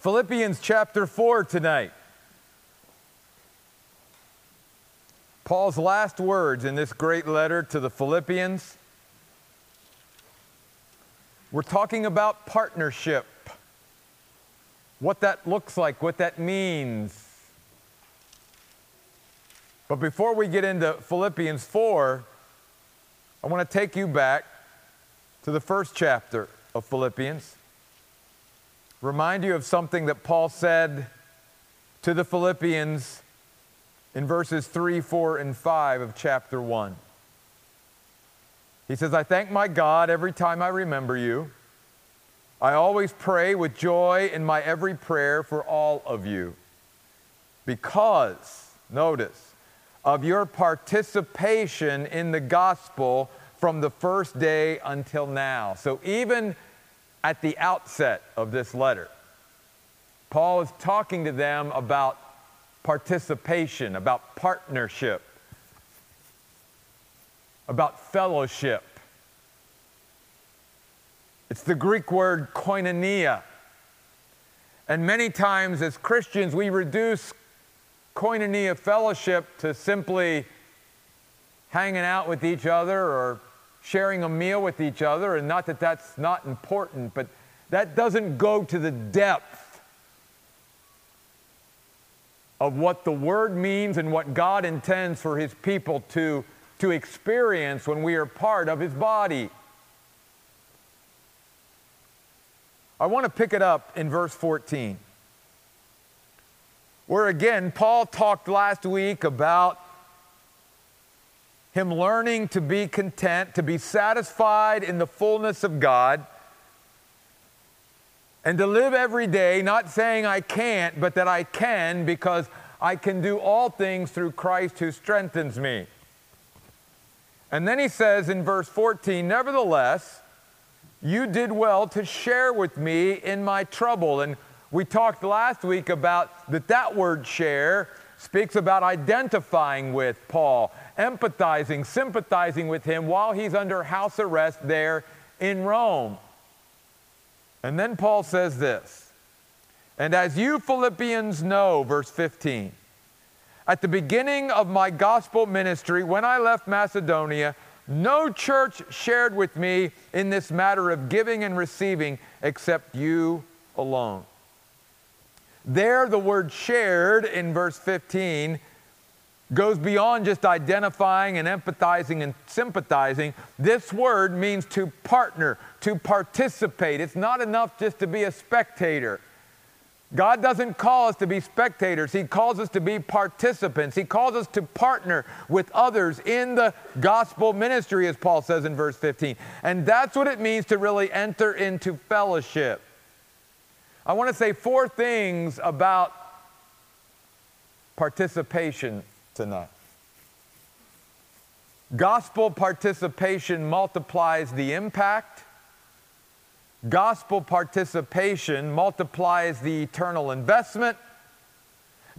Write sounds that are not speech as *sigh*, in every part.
Philippians chapter 4 tonight. Paul's last words in this great letter to the Philippians. We're talking about partnership, what that looks like, what that means. But before we get into Philippians 4, I want to take you back to the first chapter of Philippians remind you of something that Paul said to the Philippians in verses 3, 4, and 5 of chapter 1. He says, I thank my God every time I remember you. I always pray with joy in my every prayer for all of you because, notice, of your participation in the gospel from the first day until now. So even at the outset of this letter. Paul is talking to them about participation, about partnership, about fellowship. It's the Greek word koinonia. And many times as Christians, we reduce koinonia fellowship to simply hanging out with each other or sharing a meal with each other, and not that that's not important, but that doesn't go to the depth of what the Word means and what God intends for His people to, to experience when we are part of His body. I want to pick it up in verse 14, where again, Paul talked last week about him learning to be content, to be satisfied in the fullness of God, and to live every day not saying I can't, but that I can because I can do all things through Christ who strengthens me. And then he says in verse 14, Nevertheless, you did well to share with me in my trouble. And we talked last week about that that word share speaks about identifying with Paul empathizing, sympathizing with him while he's under house arrest there in Rome. And then Paul says this And as you Philippians know, verse 15, at the beginning of my gospel ministry, when I left Macedonia, no church shared with me in this matter of giving and receiving except you alone. There, the word shared in verse 15 goes beyond just identifying and empathizing and sympathizing. This word means to partner, to participate. It's not enough just to be a spectator. God doesn't call us to be spectators. He calls us to be participants. He calls us to partner with others in the gospel ministry, as Paul says in verse 15. And that's what it means to really enter into fellowship. I want to say four things about participation tonight. Gospel participation multiplies the impact. Gospel participation multiplies the eternal investment.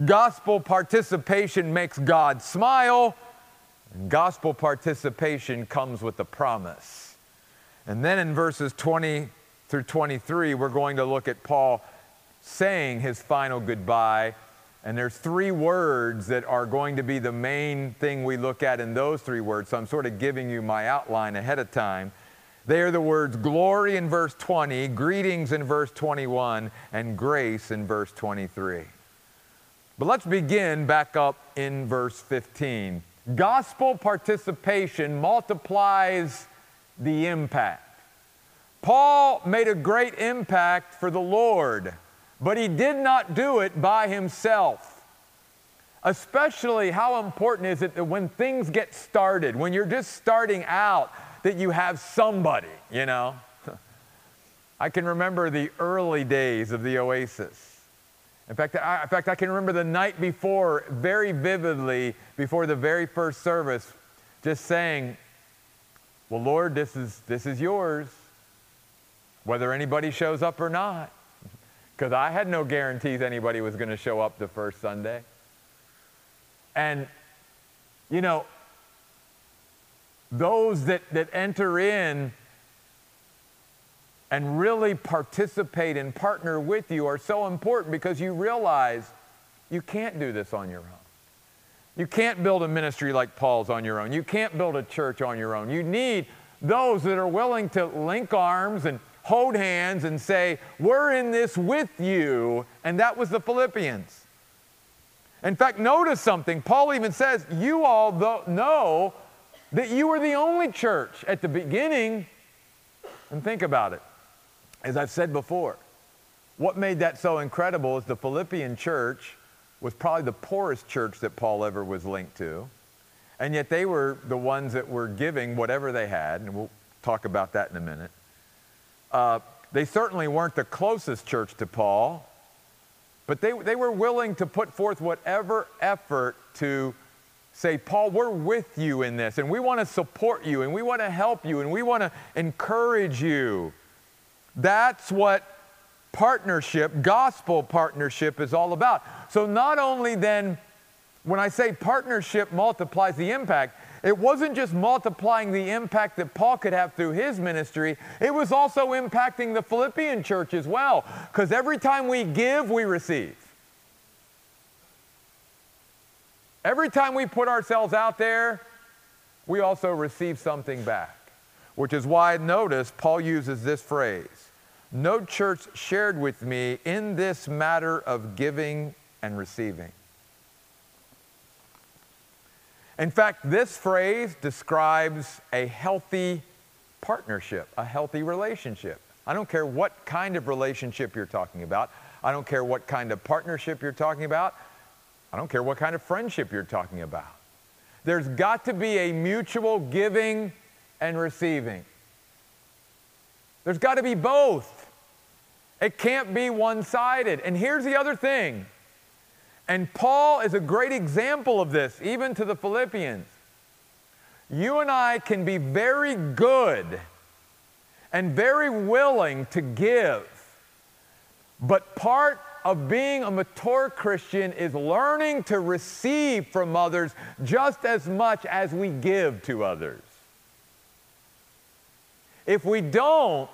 Gospel participation makes God smile. And gospel participation comes with a promise. And then in verses 20 through 23, we're going to look at Paul saying his final goodbye and there's three words that are going to be the main thing we look at in those three words. So I'm sort of giving you my outline ahead of time. They are the words glory in verse 20, greetings in verse 21, and grace in verse 23. But let's begin back up in verse 15. Gospel participation multiplies the impact. Paul made a great impact for the Lord. But he did not do it by himself. Especially, how important is it that when things get started, when you're just starting out, that you have somebody, you know? *laughs* I can remember the early days of the Oasis. In fact, I, in fact, I can remember the night before very vividly, before the very first service, just saying, Well, Lord, this is, this is yours, whether anybody shows up or not because I had no guarantees anybody was going to show up the first Sunday. And, you know, those that, that enter in and really participate and partner with you are so important because you realize you can't do this on your own. You can't build a ministry like Paul's on your own. You can't build a church on your own. You need those that are willing to link arms and hold hands and say, We're in this with you. And that was the Philippians. In fact, notice something. Paul even says, You all know that you were the only church at the beginning. And think about it. As I've said before, what made that so incredible is the Philippian church was probably the poorest church that Paul ever was linked to. And yet they were the ones that were giving whatever they had, and we'll talk about that in a minute. Uh, they certainly weren't the closest church to Paul, but they, they were willing to put forth whatever effort to say, Paul, we're with you in this, and we want to support you, and we want to help you, and we want to encourage you. That's what partnership, gospel partnership, is all about. So, not only then, when I say partnership multiplies the impact, it wasn't just multiplying the impact that Paul could have through his ministry, it was also impacting the Philippian church as well. Because every time we give, we receive. Every time we put ourselves out there, we also receive something back. Which is why notice Paul uses this phrase No church shared with me in this matter of giving and receiving. In fact, this phrase describes a healthy partnership, a healthy relationship. I don't care what kind of relationship you're talking about. I don't care what kind of partnership you're talking about. I don't care what kind of friendship you're talking about. There's got to be a mutual giving and receiving. There's got to be both. It can't be one sided. And here's the other thing and Paul is a great example of this, even to the Philippians. You and I can be very good and very willing to give, but part of being a mature Christian is learning to receive from others just as much as we give to others. If we don't,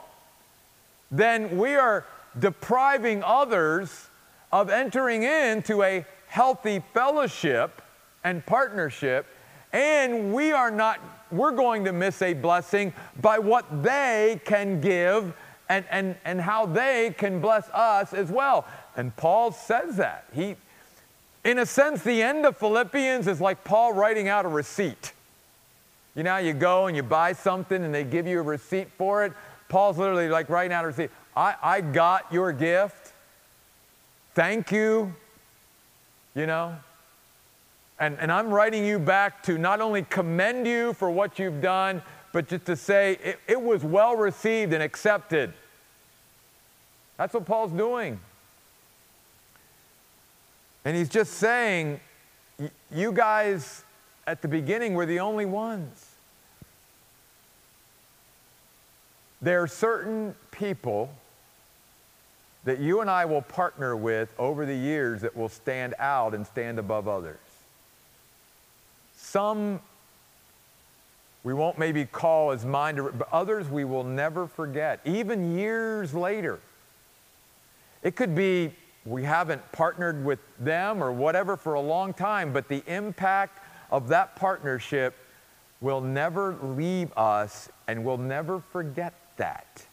then we are depriving others of entering into a healthy fellowship and partnership, and we are not, we're going to miss a blessing by what they can give and, and, and how they can bless us as well. And Paul says that. He, in a sense, the end of Philippians is like Paul writing out a receipt. You know, you go and you buy something and they give you a receipt for it. Paul's literally like writing out a receipt. I, I got your gift thank you, you know. And, and I'm writing you back to not only commend you for what you've done, but just to say it, it was well received and accepted. That's what Paul's doing. And he's just saying, you guys at the beginning were the only ones. There are certain people that you and I will partner with over the years that will stand out and stand above others. Some we won't maybe call as mind, but others we will never forget, even years later. It could be we haven't partnered with them or whatever for a long time, but the impact of that partnership will never leave us and we'll never forget that.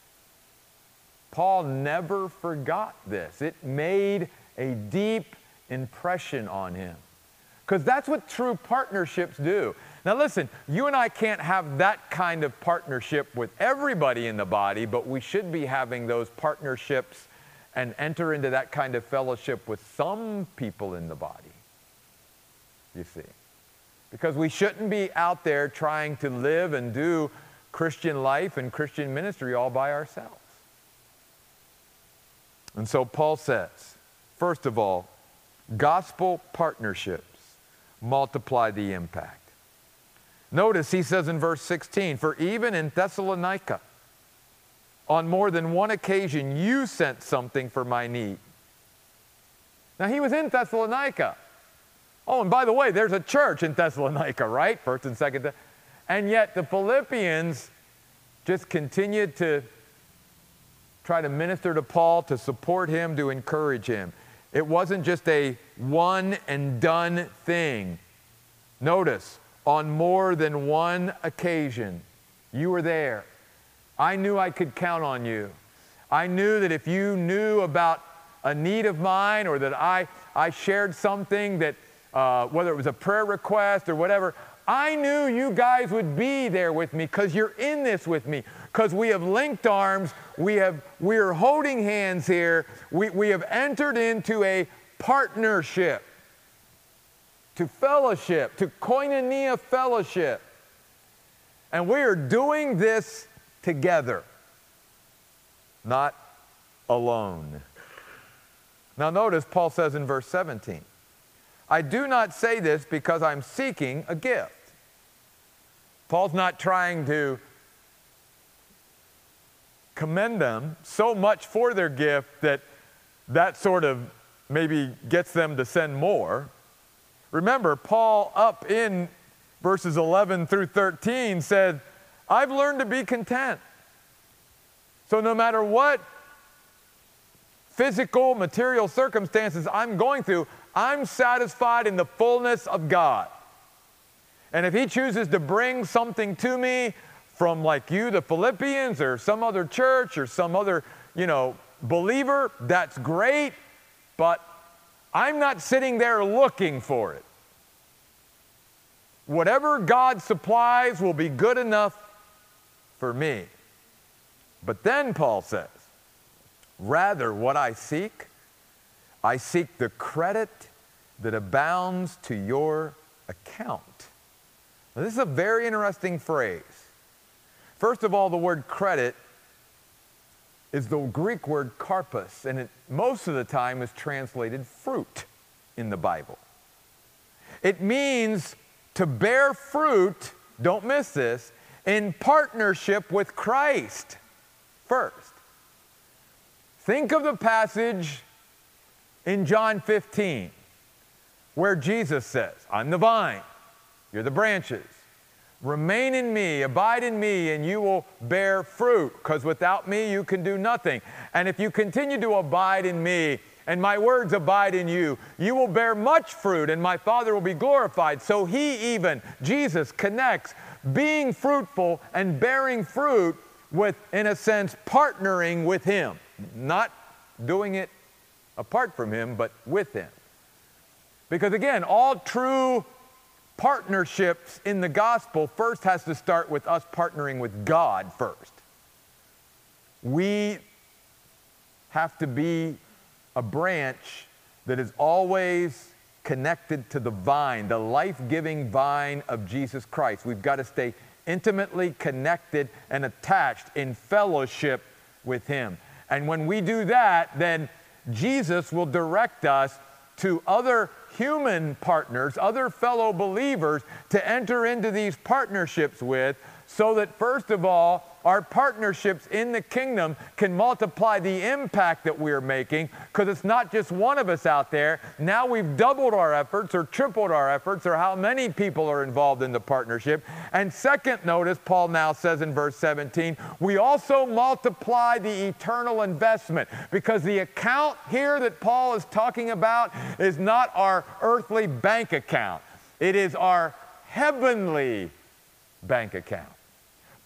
Paul never forgot this. It made a deep impression on him. Because that's what true partnerships do. Now, listen, you and I can't have that kind of partnership with everybody in the body, but we should be having those partnerships and enter into that kind of fellowship with some people in the body. You see. Because we shouldn't be out there trying to live and do Christian life and Christian ministry all by ourselves. And so Paul says, first of all, gospel partnerships multiply the impact. Notice he says in verse 16, For even in Thessalonica, on more than one occasion, you sent something for my need. Now, he was in Thessalonica. Oh, and by the way, there's a church in Thessalonica, right? First and second. And yet the Philippians just continued to try to minister to Paul, to support him, to encourage him. It wasn't just a one and done thing. Notice, on more than one occasion, you were there. I knew I could count on you. I knew that if you knew about a need of mine or that I, I shared something that, uh, whether it was a prayer request or whatever, I knew you guys would be there with me because you're in this with me. Because we have linked arms, we have we are holding hands here, we, we have entered into a partnership, to fellowship, to koinonia fellowship. And we are doing this together, not alone. Now, notice Paul says in verse 17, I do not say this because I'm seeking a gift. Paul's not trying to commend them so much for their gift that that sort of maybe gets them to send more. Remember, Paul, up in verses 11 through 13, said, I've learned to be content. So, no matter what physical, material circumstances I'm going through, I'm satisfied in the fullness of God. And if He chooses to bring something to me from like you, the Philippians, or some other church, or some other, you know, believer, that's great, but I'm not sitting there looking for it. Whatever God supplies will be good enough for me. But then Paul says, rather, what I seek, I seek the credit that abounds to your account. Now, this is a very interesting phrase. First of all, the word credit is the Greek word karpos, and it most of the time is translated fruit in the Bible. It means to bear fruit, don't miss this, in partnership with Christ first. Think of the passage in John 15 where Jesus says, I'm the vine, you're the branches. Remain in me, abide in me, and you will bear fruit, because without me you can do nothing. And if you continue to abide in me, and my words abide in you, you will bear much fruit, and my Father will be glorified. So he even, Jesus, connects being fruitful and bearing fruit with, in a sense, partnering with him. Not doing it apart from him, but with him. Because again, all true partnerships in the gospel first has to start with us partnering with God first. We have to be a branch that is always connected to the vine, the life giving vine of Jesus Christ. We've got to stay intimately connected and attached in fellowship with Him. And when we do that, then Jesus will direct us to other human partners, other fellow believers to enter into these partnerships with, so that first of all, our partnerships in the kingdom can multiply the impact that we're making because it's not just one of us out there. Now we've doubled our efforts or tripled our efforts or how many people are involved in the partnership. And second, notice Paul now says in verse 17, we also multiply the eternal investment because the account here that Paul is talking about is not our earthly bank account, it is our heavenly bank account.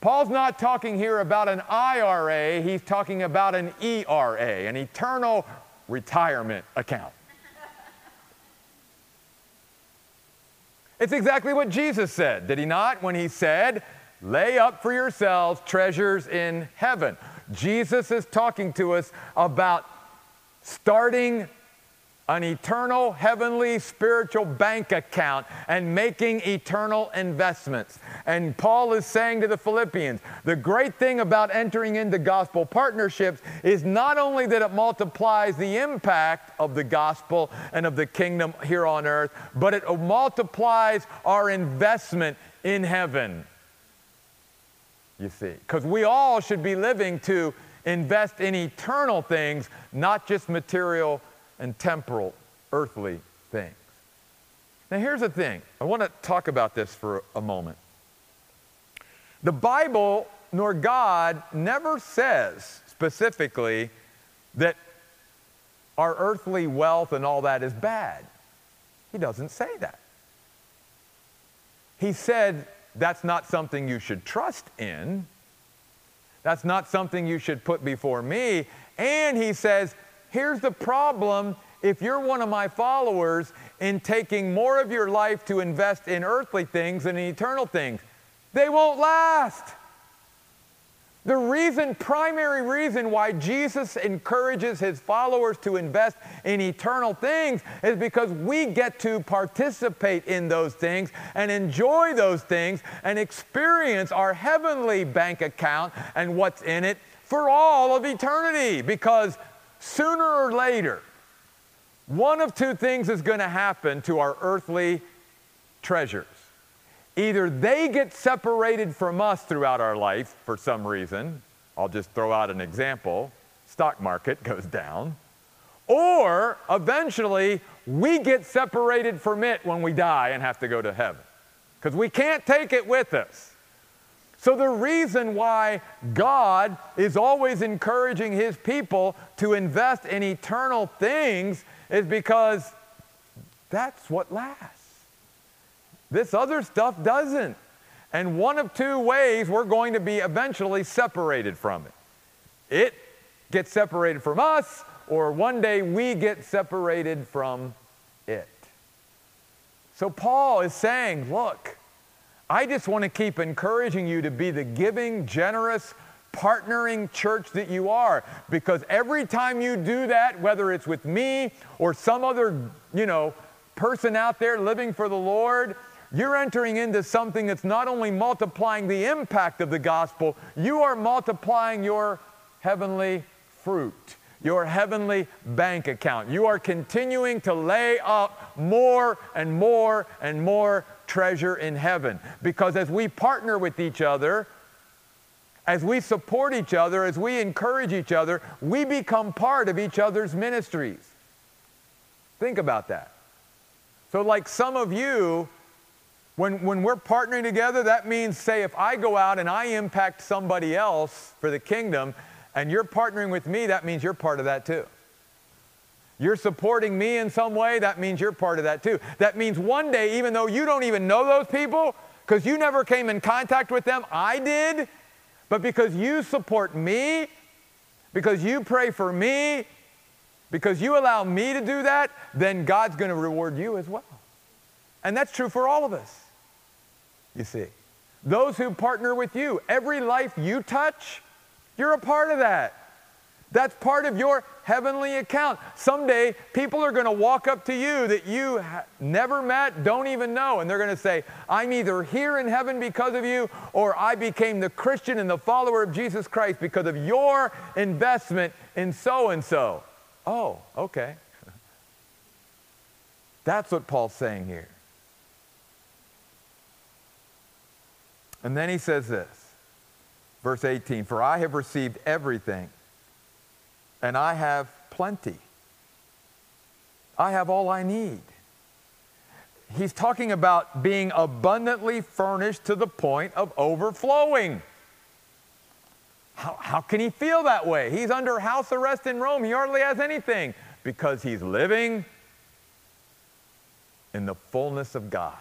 Paul's not talking here about an IRA, he's talking about an ERA, an eternal retirement account. it's exactly what Jesus said, did he not? When he said, Lay up for yourselves treasures in heaven. Jesus is talking to us about starting an eternal, heavenly, spiritual bank account and making eternal investments. And Paul is saying to the Philippians the great thing about entering into gospel partnerships is not only that it multiplies the impact of the gospel and of the kingdom here on earth, but it multiplies our investment in heaven. You see, because we all should be living to invest in eternal things, not just material and temporal, earthly things. Now, here's the thing I want to talk about this for a moment. The Bible nor God never says specifically that our earthly wealth and all that is bad. He doesn't say that. He said that's not something you should trust in. That's not something you should put before me. And he says, here's the problem if you're one of my followers in taking more of your life to invest in earthly things than in eternal things, they won't last. The reason, primary reason why Jesus encourages his followers to invest in eternal things is because we get to participate in those things and enjoy those things and experience our heavenly bank account and what's in it for all of eternity. Because sooner or later, one of two things is going to happen to our earthly treasures. Either they get separated from us throughout our life for some reason, I'll just throw out an example stock market *laughs* goes down, or eventually we get separated from it when we die and have to go to heaven because we can't take it with us. So, the reason why God is always encouraging his people to invest in eternal things is because that's what lasts. This other stuff doesn't. And one of two ways we're going to be eventually separated from it. It gets separated from us, or one day we get separated from it. So Paul is saying, look, I just want to keep encouraging you to be the giving, generous, partnering church that you are because every time you do that whether it's with me or some other you know person out there living for the lord you're entering into something that's not only multiplying the impact of the gospel, you are multiplying your heavenly fruit, your heavenly bank account. You are continuing to lay up more and more and more treasure in heaven. Because as we partner with each other, as we support each other, as we encourage each other, we become part of each other's ministries. Think about that. So, like some of you, when, when we're partnering together, that means, say, if I go out and I impact somebody else for the kingdom and you're partnering with me, that means you're part of that too. You're supporting me in some way, that means you're part of that too. That means one day, even though you don't even know those people, because you never came in contact with them, I did, but because you support me, because you pray for me, because you allow me to do that, then God's going to reward you as well. And that's true for all of us you see. Those who partner with you, every life you touch, you're a part of that. That's part of your heavenly account. Someday, people are going to walk up to you that you ha- never met, don't even know, and they're going to say, I'm either here in heaven because of you, or I became the Christian and the follower of Jesus Christ because of your investment in so and so. Oh, okay. *laughs* That's what Paul's saying here. And then he says this, verse 18 For I have received everything, and I have plenty. I have all I need. He's talking about being abundantly furnished to the point of overflowing. How, how can he feel that way? He's under house arrest in Rome. He hardly has anything because he's living in the fullness of God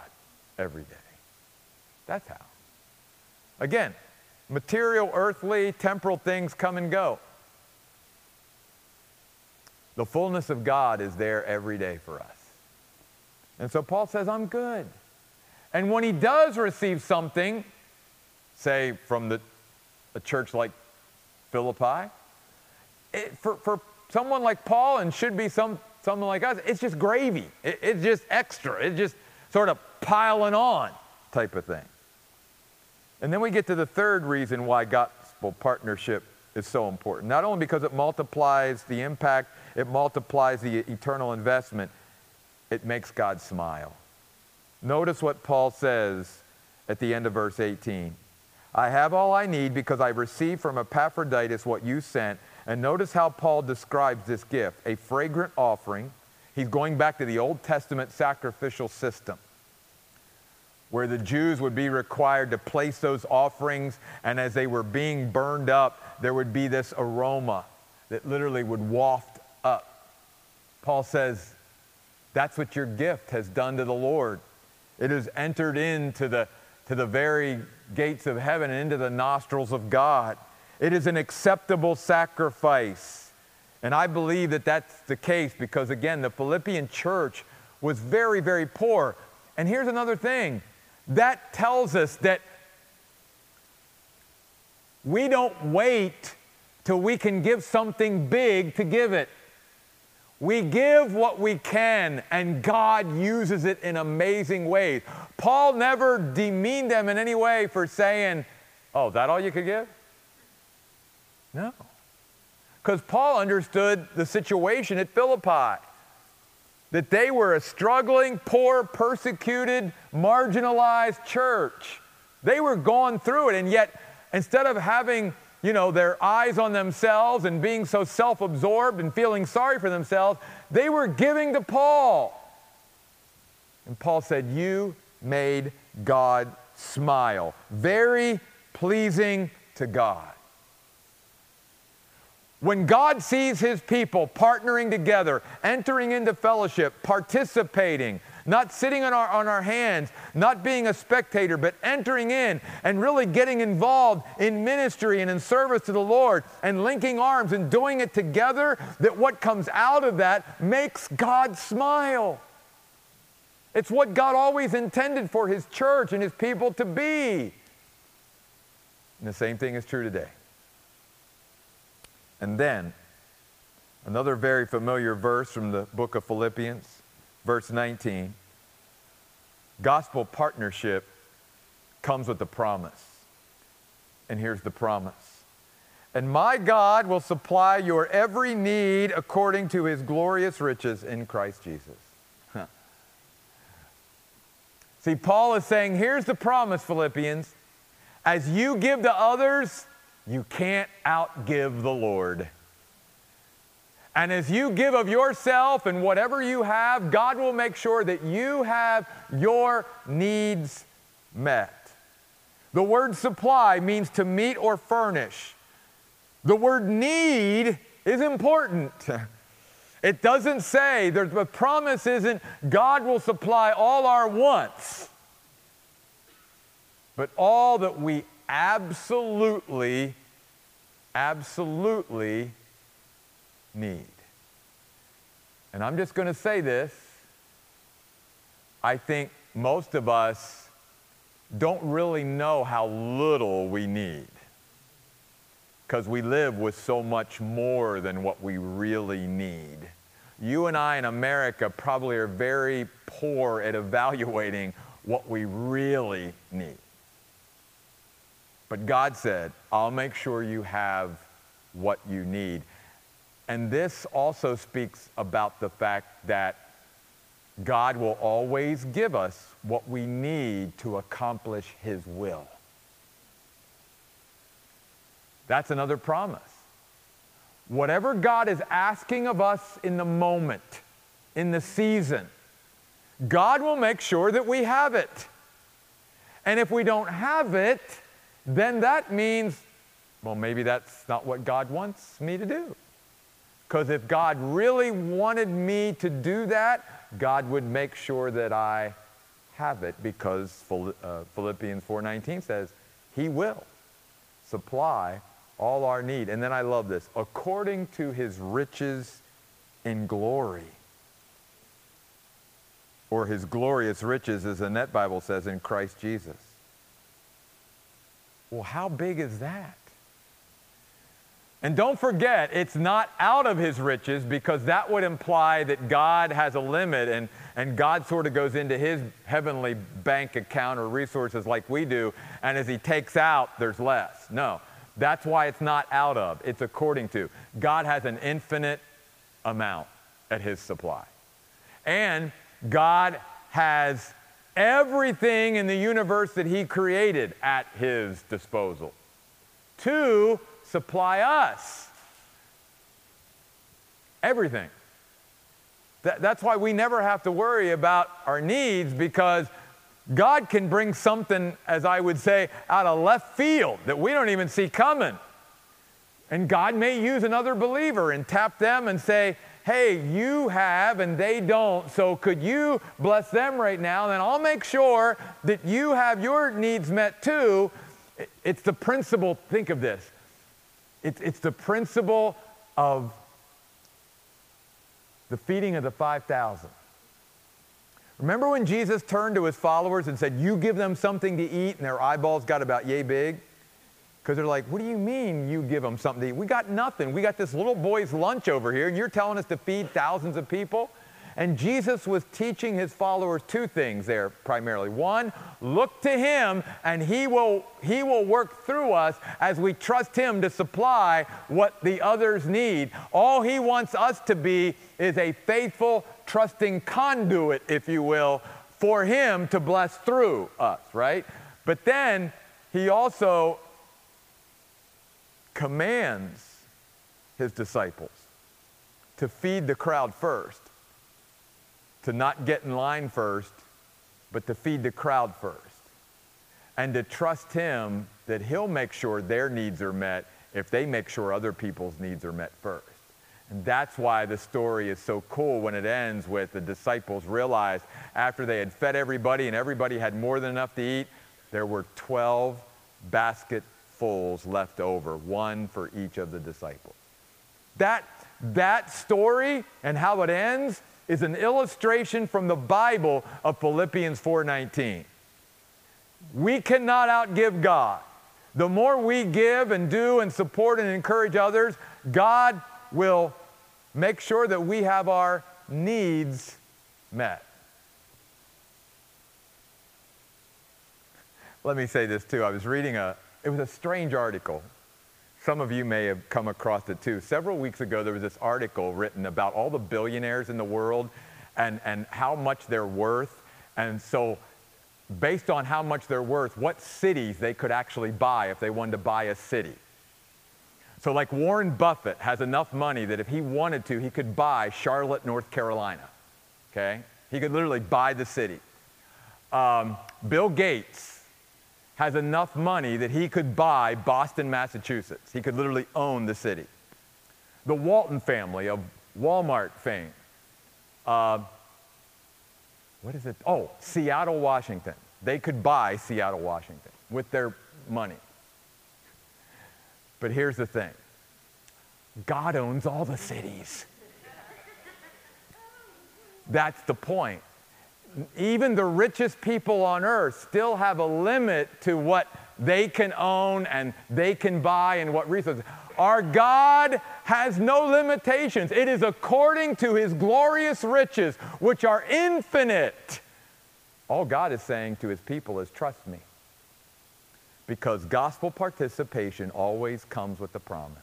every day. That's how. Again, material, earthly, temporal things come and go. The fullness of God is there every day for us. And so Paul says, I'm good. And when he does receive something, say from the, a church like Philippi, it, for, for someone like Paul and should be some, someone like us, it's just gravy. It, it's just extra. It's just sort of piling on type of thing. And then we get to the third reason why gospel partnership is so important. Not only because it multiplies the impact, it multiplies the eternal investment, it makes God smile. Notice what Paul says at the end of verse 18. I have all I need because I received from Epaphroditus what you sent. And notice how Paul describes this gift a fragrant offering. He's going back to the Old Testament sacrificial system where the Jews would be required to place those offerings, and as they were being burned up, there would be this aroma that literally would waft up. Paul says, That's what your gift has done to the Lord. It has entered into the, to the very gates of heaven and into the nostrils of God. It is an acceptable sacrifice. And I believe that that's the case because, again, the Philippian church was very, very poor. And here's another thing that tells us that we don't wait till we can give something big to give it. We give what we can, and God uses it in amazing ways. Paul never demeaned them in any way for saying, Oh, that all you could give? No. Because Paul understood the situation at Philippi that they were a struggling, poor, persecuted, marginalized church. They were going through it, and yet instead of having you know, their eyes on themselves and being so self absorbed and feeling sorry for themselves, they were giving to Paul. And Paul said, You made God smile. Very pleasing to God. When God sees his people partnering together, entering into fellowship, participating, not sitting on our, on our hands, not being a spectator, but entering in and really getting involved in ministry and in service to the Lord and linking arms and doing it together, that what comes out of that makes God smile. It's what God always intended for his church and his people to be. And the same thing is true today. And then, another very familiar verse from the book of Philippians, verse 19. Gospel partnership comes with a promise. And here's the promise. And my God will supply your every need according to his glorious riches in Christ Jesus. See, Paul is saying, here's the promise, Philippians. As you give to others, you can't outgive the Lord. And as you give of yourself and whatever you have, God will make sure that you have your needs met. The word supply means to meet or furnish. The word need is important. *laughs* It doesn't say, the promise isn't God will supply all our wants, but all that we absolutely, absolutely need. And I'm just going to say this. I think most of us don't really know how little we need because we live with so much more than what we really need. You and I in America probably are very poor at evaluating what we really need. But God said, I'll make sure you have what you need. And this also speaks about the fact that God will always give us what we need to accomplish His will. That's another promise. Whatever God is asking of us in the moment, in the season, God will make sure that we have it. And if we don't have it, then that means, well, maybe that's not what God wants me to do. Because if God really wanted me to do that, God would make sure that I have it because uh, Philippians 4:19 says he will supply all our need. And then I love this, according to his riches in glory. Or his glorious riches as the Net Bible says in Christ Jesus. Well, how big is that? And don't forget, it's not out of his riches because that would imply that God has a limit and, and God sort of goes into his heavenly bank account or resources like we do, and as he takes out, there's less. No, that's why it's not out of, it's according to. God has an infinite amount at his supply. And God has everything in the universe that he created at his disposal. To, supply us. Everything. That, that's why we never have to worry about our needs because God can bring something, as I would say, out of left field that we don't even see coming. And God may use another believer and tap them and say, hey, you have and they don't, so could you bless them right now? And I'll make sure that you have your needs met too. It's the principle, think of this. It's, it's the principle of the feeding of the 5,000. Remember when Jesus turned to his followers and said, You give them something to eat, and their eyeballs got about yay big? Because they're like, What do you mean you give them something to eat? We got nothing. We got this little boy's lunch over here, and you're telling us to feed thousands of people? And Jesus was teaching his followers two things there primarily. One, look to him and he will, he will work through us as we trust him to supply what the others need. All he wants us to be is a faithful, trusting conduit, if you will, for him to bless through us, right? But then he also commands his disciples to feed the crowd first to not get in line first, but to feed the crowd first. And to trust Him that He'll make sure their needs are met if they make sure other people's needs are met first. And that's why the story is so cool when it ends with the disciples realized after they had fed everybody and everybody had more than enough to eat, there were 12 basketfuls left over, one for each of the disciples. That, that story and how it ends is an illustration from the Bible of Philippians 4:19. We cannot outgive God. The more we give and do and support and encourage others, God will make sure that we have our needs met. Let me say this too. I was reading a it was a strange article some of you may have come across it too. Several weeks ago, there was this article written about all the billionaires in the world and, and how much they're worth. And so, based on how much they're worth, what cities they could actually buy if they wanted to buy a city. So, like Warren Buffett has enough money that if he wanted to, he could buy Charlotte, North Carolina. Okay? He could literally buy the city. Um, Bill Gates has enough money that he could buy Boston, Massachusetts. He could literally own the city. The Walton family of Walmart fame. Uh, what is it? Oh, Seattle, Washington. They could buy Seattle, Washington with their money. But here's the thing God owns all the cities. That's the point even the richest people on earth still have a limit to what they can own and they can buy and what resources. Our God has no limitations. It is according to his glorious riches, which are infinite. All God is saying to his people is trust me. Because gospel participation always comes with a promise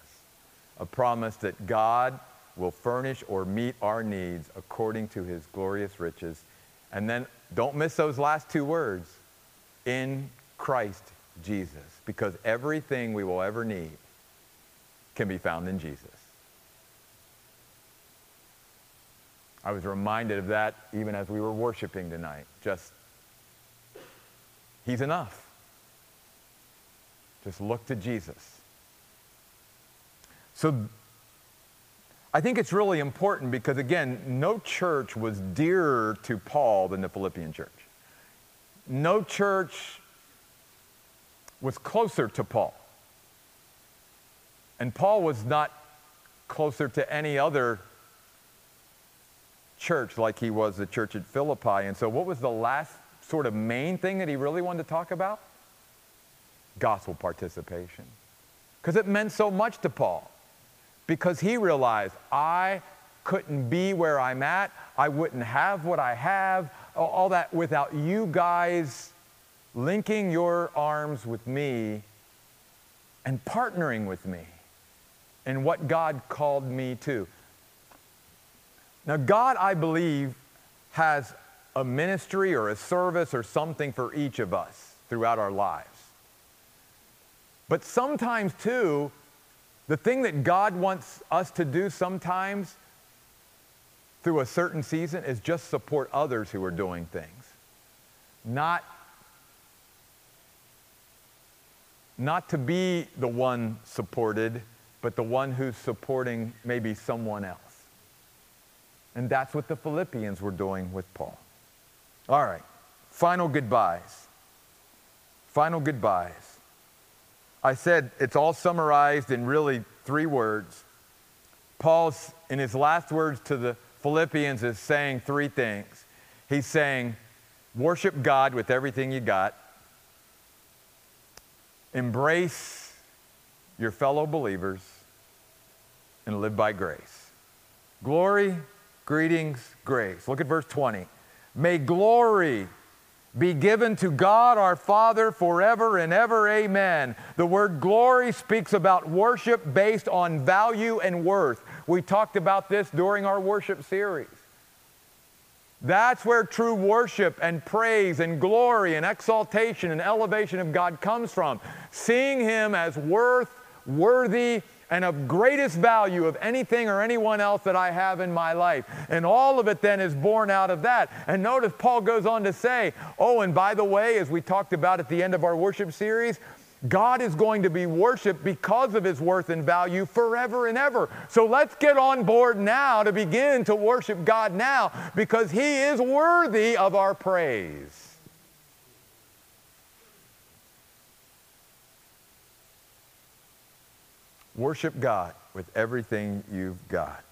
a promise that God will furnish or meet our needs according to his glorious riches and then don't miss those last two words in Christ Jesus, because everything we will ever need can be found in Jesus. I was reminded of that even as we were worshiping tonight. Just, He's enough. Just look to Jesus. So I think it's really important because, again, no church was dearer to Paul than the Philippian church. No church was closer to Paul. And Paul was not closer to any other church like he was the church at Philippi. And so, what was the last sort of main thing that he really wanted to talk about? Gospel participation. Because it meant so much to Paul because he realized I couldn't be where I'm at. I wouldn't have what I have, all that without you guys linking your arms with me and partnering with me in what God called me to. Now, God, I believe, has a ministry or a service or something for each of us throughout our lives. But sometimes, too, the thing that God wants us to do sometimes through a certain season is just support others who are doing things, not, not to be the one supported, but the one who's supporting maybe someone else. And that's what the Philippians were doing with Paul. All right, final goodbyes. Final goodbyes. I said it's all summarized in really three words. Paul's, in his last words to the Philippians, is saying three things. He's saying, worship God with everything you got, embrace your fellow believers, and live by grace. Glory, greetings, grace. Look at verse 20. May glory be given to God our Father forever and ever. Amen. The word glory speaks about worship based on value and worth. We talked about this during our worship series. That's where true worship and praise and glory and exaltation and elevation of God comes from. Seeing Him as worth, worthy, and of greatest value of anything or anyone else that I have in my life. And all of it then is born out of that. And notice Paul goes on to say, oh, and by the way, as we talked about at the end of our worship series, God is going to be worshiped because of his worth and value forever and ever. So let's get on board now to begin to worship God now because he is worthy of our praise. Worship God with everything you've got.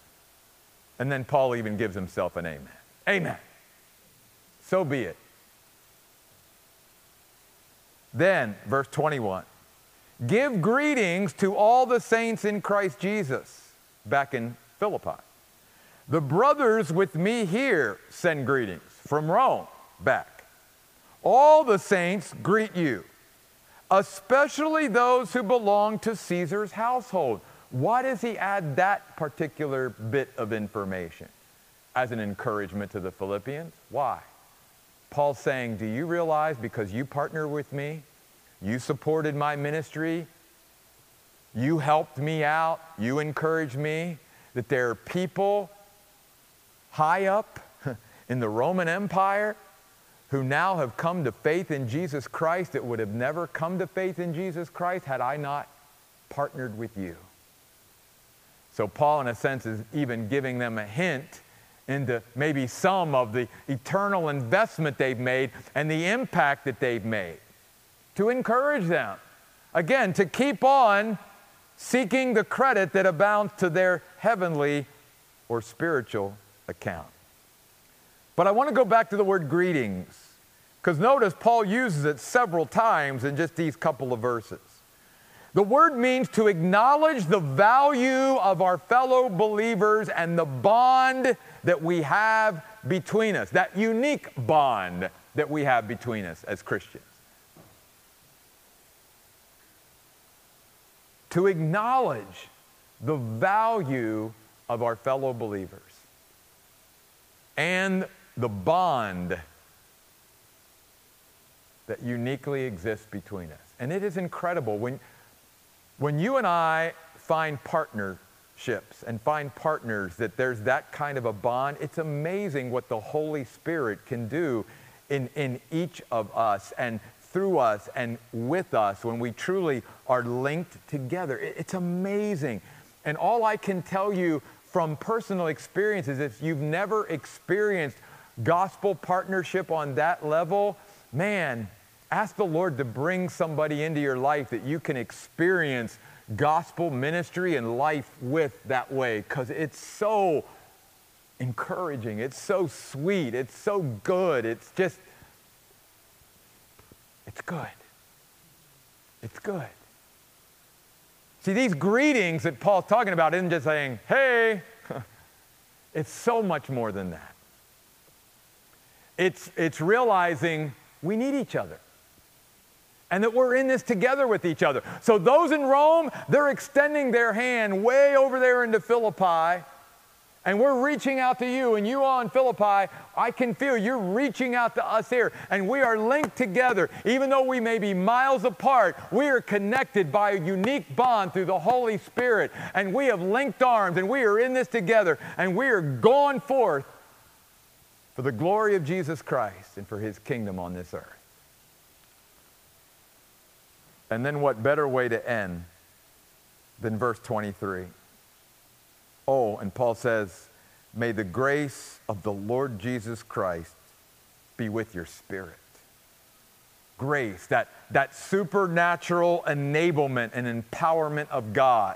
And then Paul even gives himself an amen. Amen. So be it. Then, verse 21 Give greetings to all the saints in Christ Jesus, back in Philippi. The brothers with me here send greetings from Rome, back. All the saints greet you especially those who belong to Caesar's household. Why does he add that particular bit of information as an encouragement to the Philippians? Why? Paul's saying, Do you realize because you partner with me, you supported my ministry, you helped me out, you encouraged me, that there are people high up *laughs* in the Roman Empire who now have come to faith in Jesus Christ that would have never come to faith in Jesus Christ had I not partnered with you. So, Paul, in a sense, is even giving them a hint into maybe some of the eternal investment they've made and the impact that they've made to encourage them. Again, to keep on seeking the credit that abounds to their heavenly or spiritual account. But I want to go back to the word greetings. Because notice Paul uses it several times in just these couple of verses. The word means to acknowledge the value of our fellow believers and the bond that we have between us, that unique bond that we have between us as Christians. To acknowledge the value of our fellow believers and the bond that uniquely exists between us. And it is incredible when, when you and I find partnerships and find partners that there's that kind of a bond, it's amazing what the Holy Spirit can do in, in each of us and through us and with us when we truly are linked together. It's amazing. And all I can tell you from personal experience is if you've never experienced gospel partnership on that level, man, ask the Lord to bring somebody into your life that you can experience gospel ministry and life with that way because it's so encouraging. It's so sweet. It's so good. It's just, it's good. It's good. See, these greetings that Paul's talking about isn't just saying, hey, *laughs* it's so much more than that. It's, it's realizing we need each other and that we're in this together with each other. So, those in Rome, they're extending their hand way over there into Philippi, and we're reaching out to you. And you all in Philippi, I can feel you're reaching out to us here, and we are linked together. Even though we may be miles apart, we are connected by a unique bond through the Holy Spirit, and we have linked arms, and we are in this together, and we are going forth for the glory of Jesus Christ and for his kingdom on this earth. And then, what better way to end than verse 23? Oh, and Paul says, May the grace of the Lord Jesus Christ be with your spirit. Grace, that, that supernatural enablement and empowerment of God.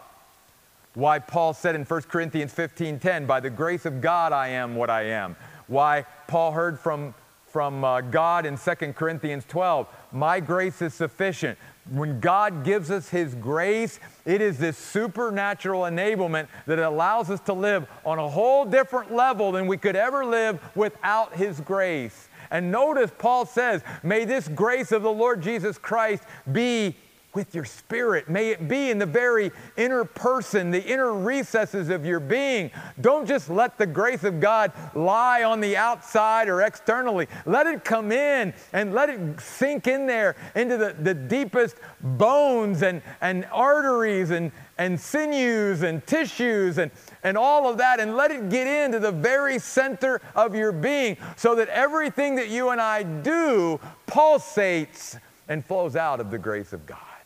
Why Paul said in 1 Corinthians 15:10, by the grace of God I am what I am. Why Paul heard from, from uh, God in 2 Corinthians 12, my grace is sufficient when God gives us His grace, it is this supernatural enablement that allows us to live on a whole different level than we could ever live without His grace. And notice Paul says, May this grace of the Lord Jesus Christ be with your spirit. May it be in the very inner person, the inner recesses of your being. Don't just let the grace of God lie on the outside or externally. Let it come in and let it sink in there into the, the deepest bones and, and arteries and, and sinews and tissues and, and all of that, and let it get into the very center of your being so that everything that you and I do pulsates and flows out of the grace of God.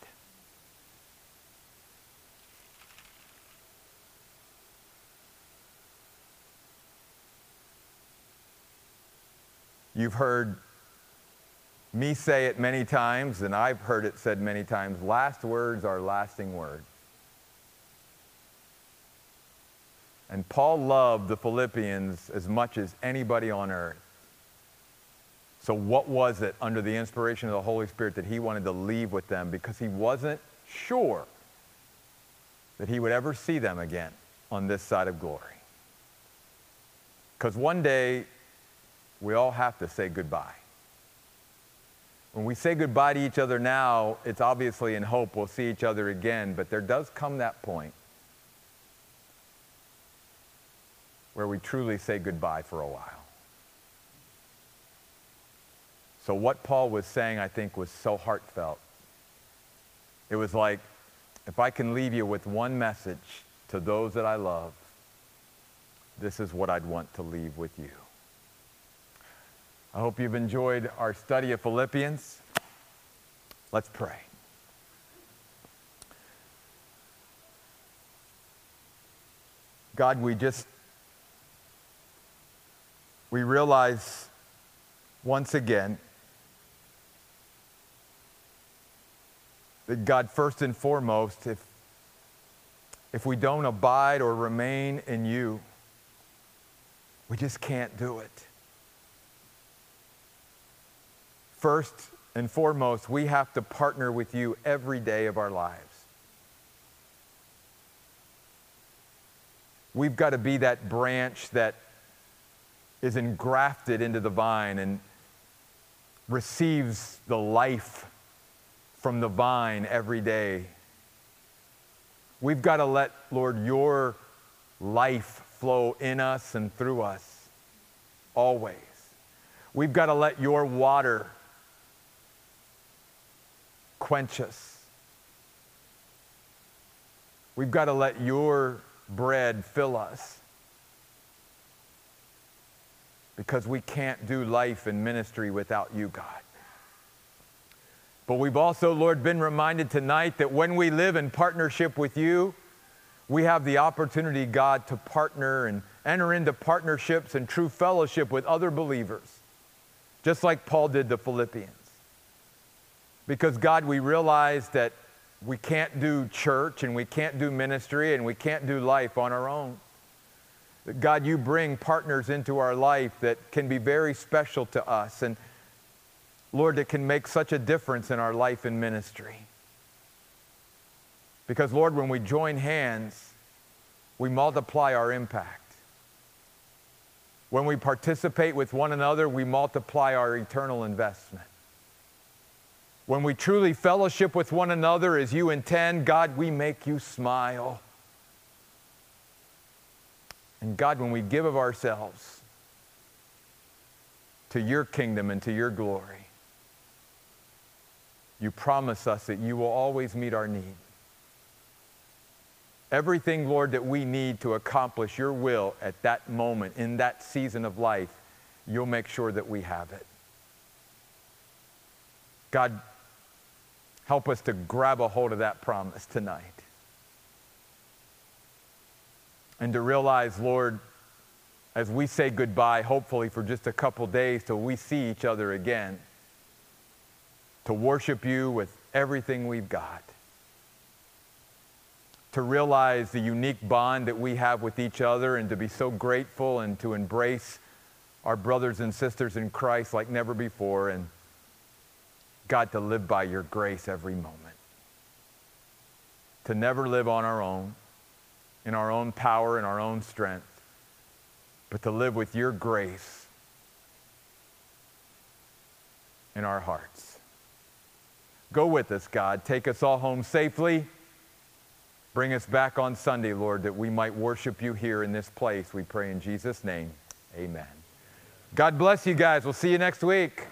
You've heard me say it many times, and I've heard it said many times last words are lasting words. And Paul loved the Philippians as much as anybody on earth. So, what was it under the inspiration of the Holy Spirit that he wanted to leave with them? Because he wasn't sure that he would ever see them again on this side of glory. Because one day we all have to say goodbye. When we say goodbye to each other now, it's obviously in hope we'll see each other again, but there does come that point where we truly say goodbye for a while. So, what Paul was saying, I think, was so heartfelt. It was like, if I can leave you with one message to those that I love, this is what I'd want to leave with you. I hope you've enjoyed our study of Philippians. Let's pray. God, we just, we realize once again that God, first and foremost, if, if we don't abide or remain in you, we just can't do it. First and foremost, we have to partner with you every day of our lives. We've got to be that branch that is engrafted into the vine and receives the life from the vine every day. We've got to let, Lord, your life flow in us and through us always. We've got to let your water quench us. We've got to let your bread fill us because we can't do life and ministry without you, God. But we've also, Lord, been reminded tonight that when we live in partnership with you, we have the opportunity, God, to partner and enter into partnerships and true fellowship with other believers, just like Paul did the Philippians. Because, God, we realize that we can't do church and we can't do ministry and we can't do life on our own. God, you bring partners into our life that can be very special to us. And Lord, that can make such a difference in our life and ministry. Because, Lord, when we join hands, we multiply our impact. When we participate with one another, we multiply our eternal investment. When we truly fellowship with one another as you intend, God, we make you smile. And God, when we give of ourselves to your kingdom and to your glory, you promise us that you will always meet our need. Everything, Lord, that we need to accomplish your will at that moment, in that season of life, you'll make sure that we have it. God, Help us to grab a hold of that promise tonight. And to realize, Lord, as we say goodbye, hopefully for just a couple days till we see each other again, to worship you with everything we've got, to realize the unique bond that we have with each other, and to be so grateful and to embrace our brothers and sisters in Christ like never before, and God, to live by your grace every moment. To never live on our own, in our own power and our own strength, but to live with your grace in our hearts. Go with us, God. Take us all home safely. Bring us back on Sunday, Lord, that we might worship you here in this place. We pray in Jesus' name. Amen. God bless you guys. We'll see you next week.